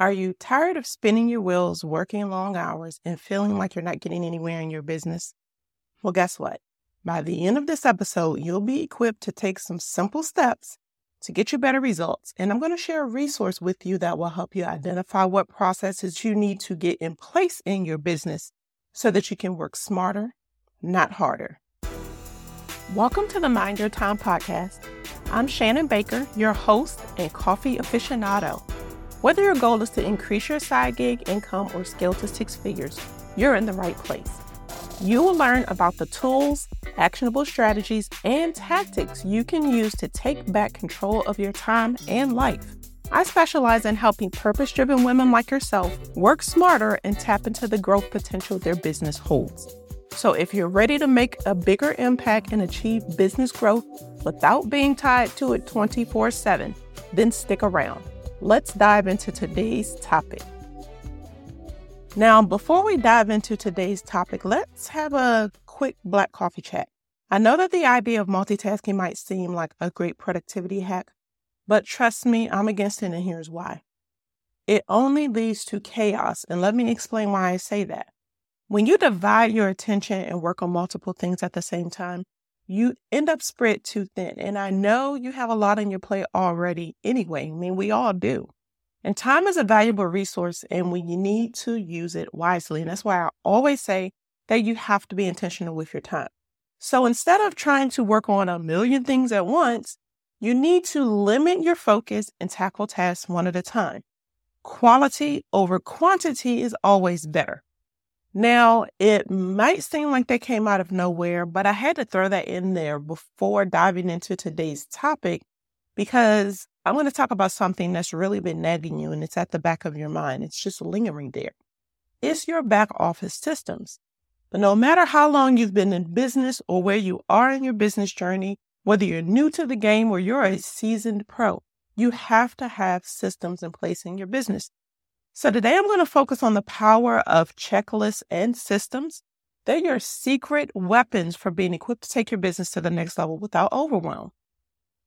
Are you tired of spinning your wheels, working long hours, and feeling like you're not getting anywhere in your business? Well, guess what? By the end of this episode, you'll be equipped to take some simple steps to get you better results. And I'm going to share a resource with you that will help you identify what processes you need to get in place in your business so that you can work smarter, not harder. Welcome to the Mind Your Time podcast. I'm Shannon Baker, your host and coffee aficionado. Whether your goal is to increase your side gig income or scale to six figures, you're in the right place. You will learn about the tools, actionable strategies, and tactics you can use to take back control of your time and life. I specialize in helping purpose driven women like yourself work smarter and tap into the growth potential their business holds. So, if you're ready to make a bigger impact and achieve business growth without being tied to it 24 7, then stick around let's dive into today's topic. Now, before we dive into today's topic, let's have a quick black coffee chat. I know that the idea of multitasking might seem like a great productivity hack, but trust me, I'm against it, and here's why. It only leads to chaos, and let me explain why I say that. When you divide your attention and work on multiple things at the same time, you end up spread too thin. And I know you have a lot on your plate already anyway. I mean, we all do. And time is a valuable resource and we need to use it wisely. And that's why I always say that you have to be intentional with your time. So instead of trying to work on a million things at once, you need to limit your focus and tackle tasks one at a time. Quality over quantity is always better. Now, it might seem like they came out of nowhere, but I had to throw that in there before diving into today's topic because I'm going to talk about something that's really been nagging you and it's at the back of your mind. It's just lingering there. It's your back office systems. But no matter how long you've been in business or where you are in your business journey, whether you're new to the game or you're a seasoned pro, you have to have systems in place in your business. So today I'm going to focus on the power of checklists and systems. They're your secret weapons for being equipped to take your business to the next level without overwhelm.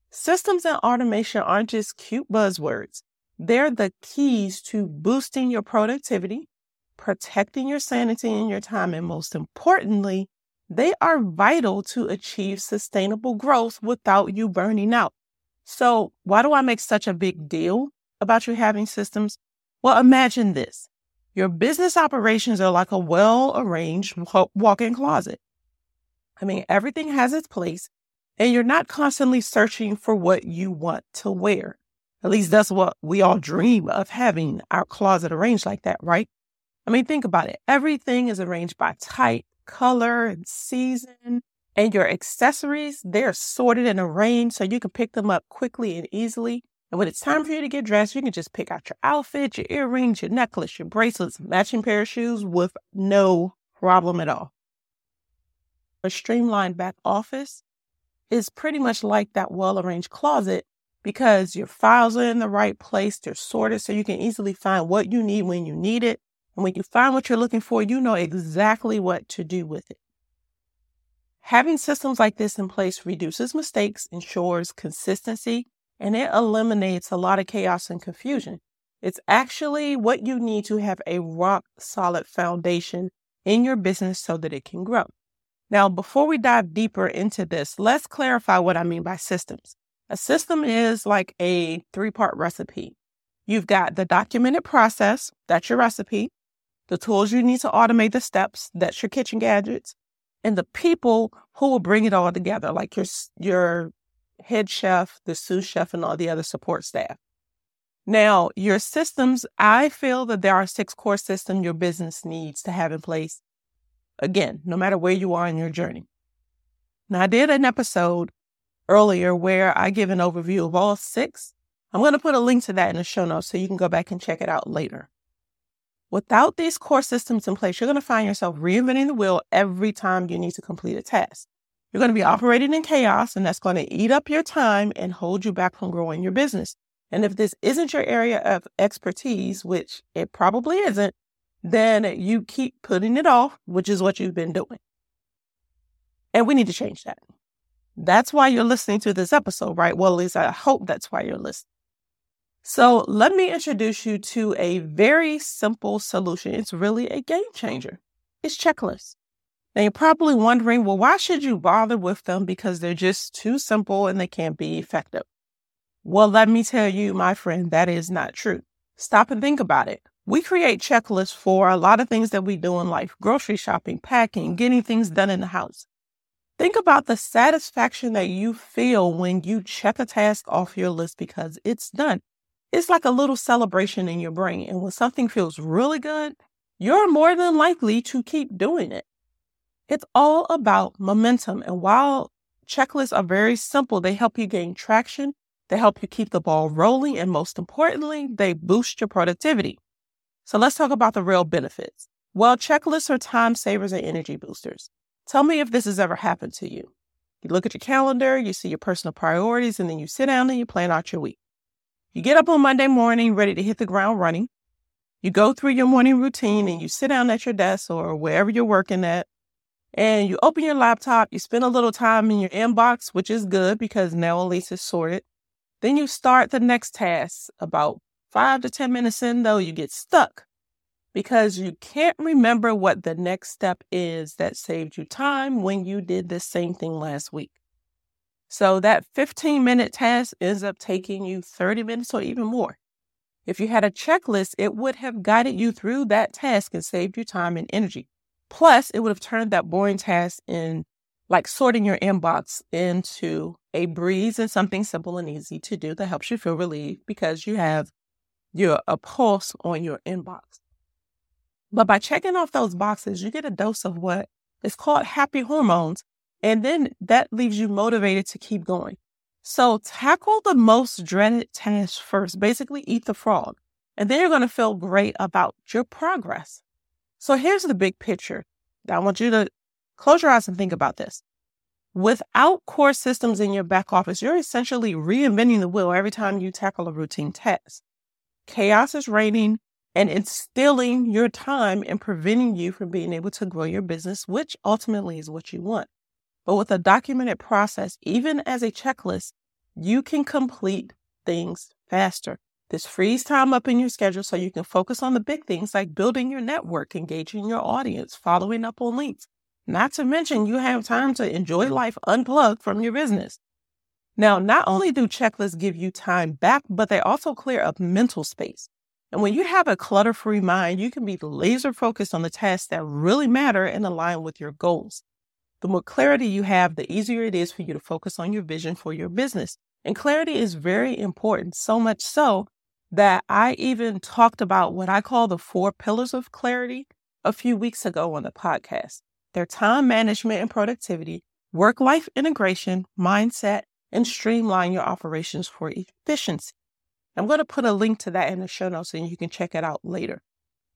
Systems and automation aren't just cute buzzwords. They're the keys to boosting your productivity, protecting your sanity and your time, and most importantly, they are vital to achieve sustainable growth without you burning out. So, why do I make such a big deal about you having systems? Well, imagine this. Your business operations are like a well arranged walk in closet. I mean, everything has its place, and you're not constantly searching for what you want to wear. At least that's what we all dream of having our closet arranged like that, right? I mean, think about it. Everything is arranged by type, color, and season. And your accessories, they're sorted and arranged so you can pick them up quickly and easily. And when it's time for you to get dressed, you can just pick out your outfit, your earrings, your necklace, your bracelets, matching pair of shoes with no problem at all. A streamlined back office is pretty much like that well arranged closet because your files are in the right place, they're sorted so you can easily find what you need when you need it. And when you find what you're looking for, you know exactly what to do with it. Having systems like this in place reduces mistakes, ensures consistency, and it eliminates a lot of chaos and confusion. It's actually what you need to have a rock solid foundation in your business so that it can grow. Now, before we dive deeper into this, let's clarify what I mean by systems. A system is like a three part recipe. You've got the documented process, that's your recipe, the tools you need to automate the steps, that's your kitchen gadgets, and the people who will bring it all together, like your, your head chef, the sous chef, and all the other support staff. Now, your systems, I feel that there are six core systems your business needs to have in place. Again, no matter where you are in your journey. Now, I did an episode earlier where I give an overview of all six. I'm going to put a link to that in the show notes so you can go back and check it out later. Without these core systems in place, you're going to find yourself reinventing the wheel every time you need to complete a task. You're going to be operating in chaos, and that's going to eat up your time and hold you back from growing your business. And if this isn't your area of expertise, which it probably isn't, then you keep putting it off, which is what you've been doing. And we need to change that. That's why you're listening to this episode, right? Well, at least I hope that's why you're listening. So, let me introduce you to a very simple solution. It's really a game changer. It's checklists. Now, you're probably wondering, well, why should you bother with them? Because they're just too simple and they can't be effective. Well, let me tell you, my friend, that is not true. Stop and think about it. We create checklists for a lot of things that we do in life grocery shopping, packing, getting things done in the house. Think about the satisfaction that you feel when you check a task off your list because it's done. It's like a little celebration in your brain. And when something feels really good, you're more than likely to keep doing it. It's all about momentum. And while checklists are very simple, they help you gain traction, they help you keep the ball rolling, and most importantly, they boost your productivity. So let's talk about the real benefits. Well, checklists are time savers and energy boosters. Tell me if this has ever happened to you. You look at your calendar, you see your personal priorities, and then you sit down and you plan out your week. You get up on Monday morning ready to hit the ground running. You go through your morning routine and you sit down at your desk or wherever you're working at, and you open your laptop. You spend a little time in your inbox, which is good because now at least it's sorted. Then you start the next task. About five to 10 minutes in, though, you get stuck because you can't remember what the next step is that saved you time when you did the same thing last week. So that 15 minute task ends up taking you 30 minutes or even more. If you had a checklist, it would have guided you through that task and saved you time and energy. Plus, it would have turned that boring task in like sorting your inbox into a breeze and something simple and easy to do that helps you feel relieved because you have your a pulse on your inbox. But by checking off those boxes, you get a dose of what is called happy hormones. And then that leaves you motivated to keep going. So tackle the most dreaded task first. Basically, eat the frog. And then you're going to feel great about your progress. So here's the big picture. I want you to close your eyes and think about this. Without core systems in your back office, you're essentially reinventing the wheel every time you tackle a routine task. Chaos is reigning and instilling your time and preventing you from being able to grow your business, which ultimately is what you want. But with a documented process, even as a checklist, you can complete things faster. This frees time up in your schedule so you can focus on the big things like building your network, engaging your audience, following up on leads. Not to mention, you have time to enjoy life unplugged from your business. Now, not only do checklists give you time back, but they also clear up mental space. And when you have a clutter free mind, you can be laser focused on the tasks that really matter and align with your goals. The more clarity you have, the easier it is for you to focus on your vision for your business. And clarity is very important, so much so that I even talked about what I call the four pillars of clarity a few weeks ago on the podcast. They're time management and productivity, work life integration, mindset, and streamline your operations for efficiency. I'm going to put a link to that in the show notes and you can check it out later.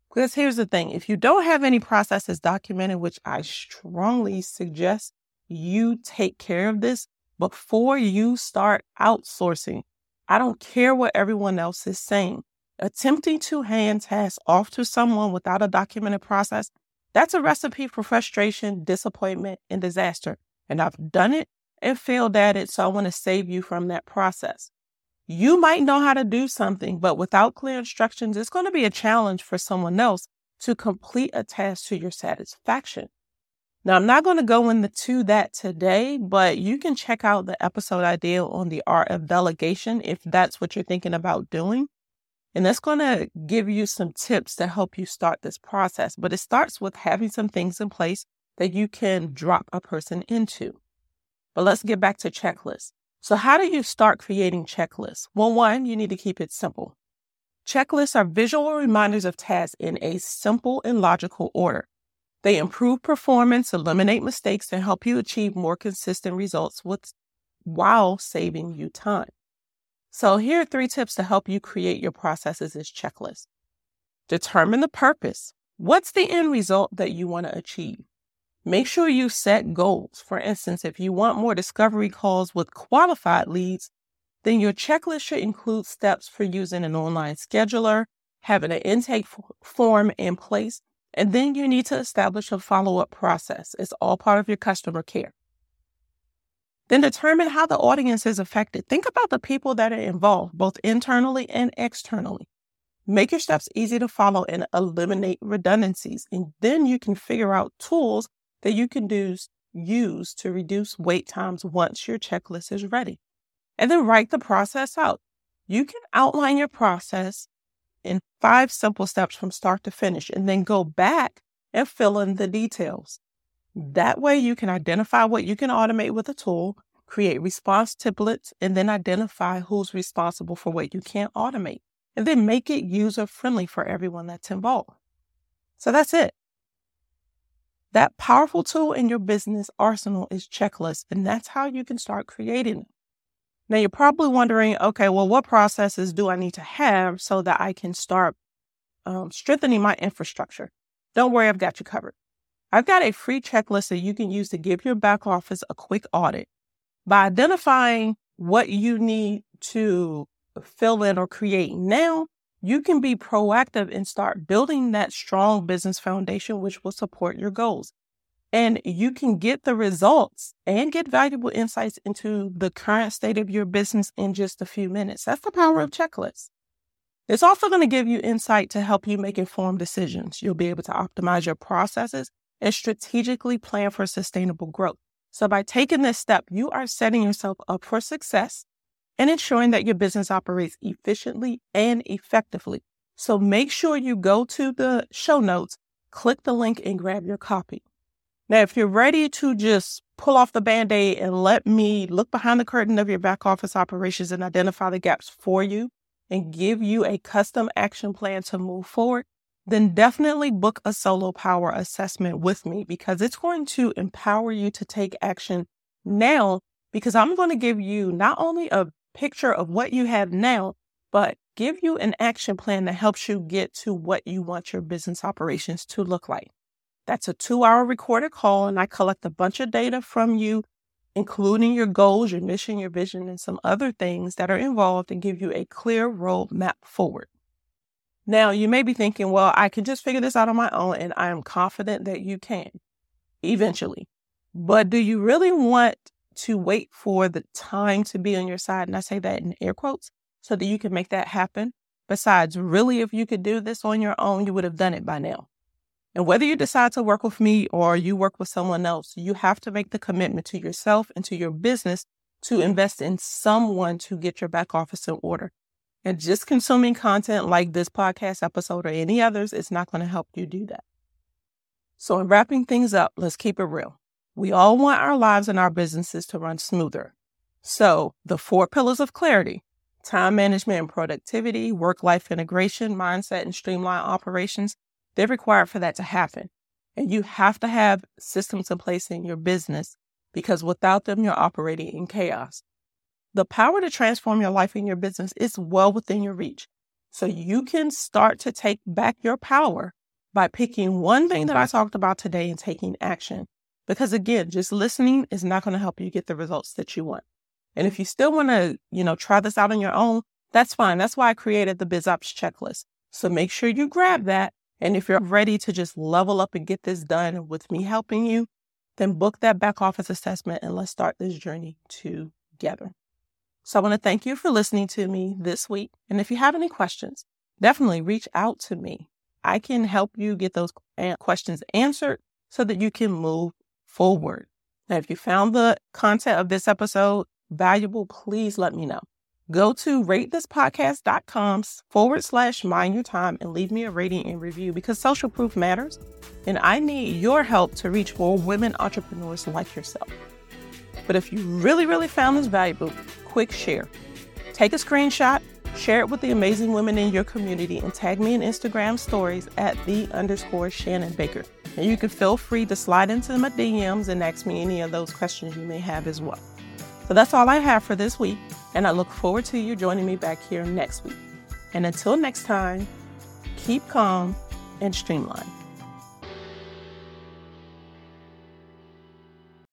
Because here's the thing if you don't have any processes documented, which I strongly suggest you take care of this before you start outsourcing. I don't care what everyone else is saying. Attempting to hand tasks off to someone without a documented process, that's a recipe for frustration, disappointment, and disaster. And I've done it and failed at it, so I want to save you from that process. You might know how to do something, but without clear instructions, it's going to be a challenge for someone else to complete a task to your satisfaction. Now, I'm not going to go into that today, but you can check out the episode I did on the art of delegation if that's what you're thinking about doing. And that's going to give you some tips to help you start this process. But it starts with having some things in place that you can drop a person into. But let's get back to checklists. So, how do you start creating checklists? Well, one, you need to keep it simple. Checklists are visual reminders of tasks in a simple and logical order. They improve performance, eliminate mistakes, and help you achieve more consistent results with, while saving you time. So, here are three tips to help you create your processes as checklists. Determine the purpose. What's the end result that you want to achieve? Make sure you set goals. For instance, if you want more discovery calls with qualified leads, then your checklist should include steps for using an online scheduler, having an intake form in place, and then you need to establish a follow up process. It's all part of your customer care. Then determine how the audience is affected. Think about the people that are involved, both internally and externally. Make your steps easy to follow and eliminate redundancies. And then you can figure out tools that you can do, use to reduce wait times once your checklist is ready. And then write the process out. You can outline your process in five simple steps from start to finish and then go back and fill in the details. That way, you can identify what you can automate with a tool, create response templates, and then identify who's responsible for what you can't automate, and then make it user friendly for everyone that's involved. So that's it. That powerful tool in your business arsenal is checklists, and that's how you can start creating it. Now, you're probably wondering, okay, well, what processes do I need to have so that I can start um, strengthening my infrastructure? Don't worry, I've got you covered. I've got a free checklist that you can use to give your back office a quick audit. By identifying what you need to fill in or create now, you can be proactive and start building that strong business foundation, which will support your goals. And you can get the results and get valuable insights into the current state of your business in just a few minutes. That's the power of checklists. It's also going to give you insight to help you make informed decisions. You'll be able to optimize your processes and strategically plan for sustainable growth. So by taking this step, you are setting yourself up for success and ensuring that your business operates efficiently and effectively. So make sure you go to the show notes, click the link and grab your copy. Now, if you're ready to just pull off the band aid and let me look behind the curtain of your back office operations and identify the gaps for you and give you a custom action plan to move forward, then definitely book a solo power assessment with me because it's going to empower you to take action now. Because I'm going to give you not only a picture of what you have now, but give you an action plan that helps you get to what you want your business operations to look like. That's a two hour recorded call, and I collect a bunch of data from you, including your goals, your mission, your vision, and some other things that are involved and give you a clear roadmap forward. Now, you may be thinking, well, I can just figure this out on my own, and I am confident that you can eventually. But do you really want to wait for the time to be on your side? And I say that in air quotes so that you can make that happen. Besides, really, if you could do this on your own, you would have done it by now. And whether you decide to work with me or you work with someone else, you have to make the commitment to yourself and to your business to invest in someone to get your back office in order. And just consuming content like this podcast episode or any others is not going to help you do that. So, in wrapping things up, let's keep it real. We all want our lives and our businesses to run smoother. So, the four pillars of clarity time management and productivity, work life integration, mindset, and streamline operations they're required for that to happen. And you have to have systems in place in your business because without them, you're operating in chaos. The power to transform your life and your business is well within your reach. So you can start to take back your power by picking one thing that I talked about today and taking action. Because again, just listening is not going to help you get the results that you want. And if you still want to, you know, try this out on your own, that's fine. That's why I created the BizOps checklist. So make sure you grab that. And if you're ready to just level up and get this done with me helping you, then book that back office assessment and let's start this journey together. So I want to thank you for listening to me this week. And if you have any questions, definitely reach out to me. I can help you get those questions answered so that you can move forward. Now, if you found the content of this episode valuable, please let me know. Go to ratethispodcast.com forward slash mind your time and leave me a rating and review because social proof matters. And I need your help to reach more women entrepreneurs like yourself. But if you really, really found this valuable, quick share. Take a screenshot, share it with the amazing women in your community, and tag me in Instagram stories at the underscore Shannon Baker. And you can feel free to slide into my DMs and ask me any of those questions you may have as well. So that's all I have for this week, and I look forward to you joining me back here next week. And until next time, keep calm and streamline.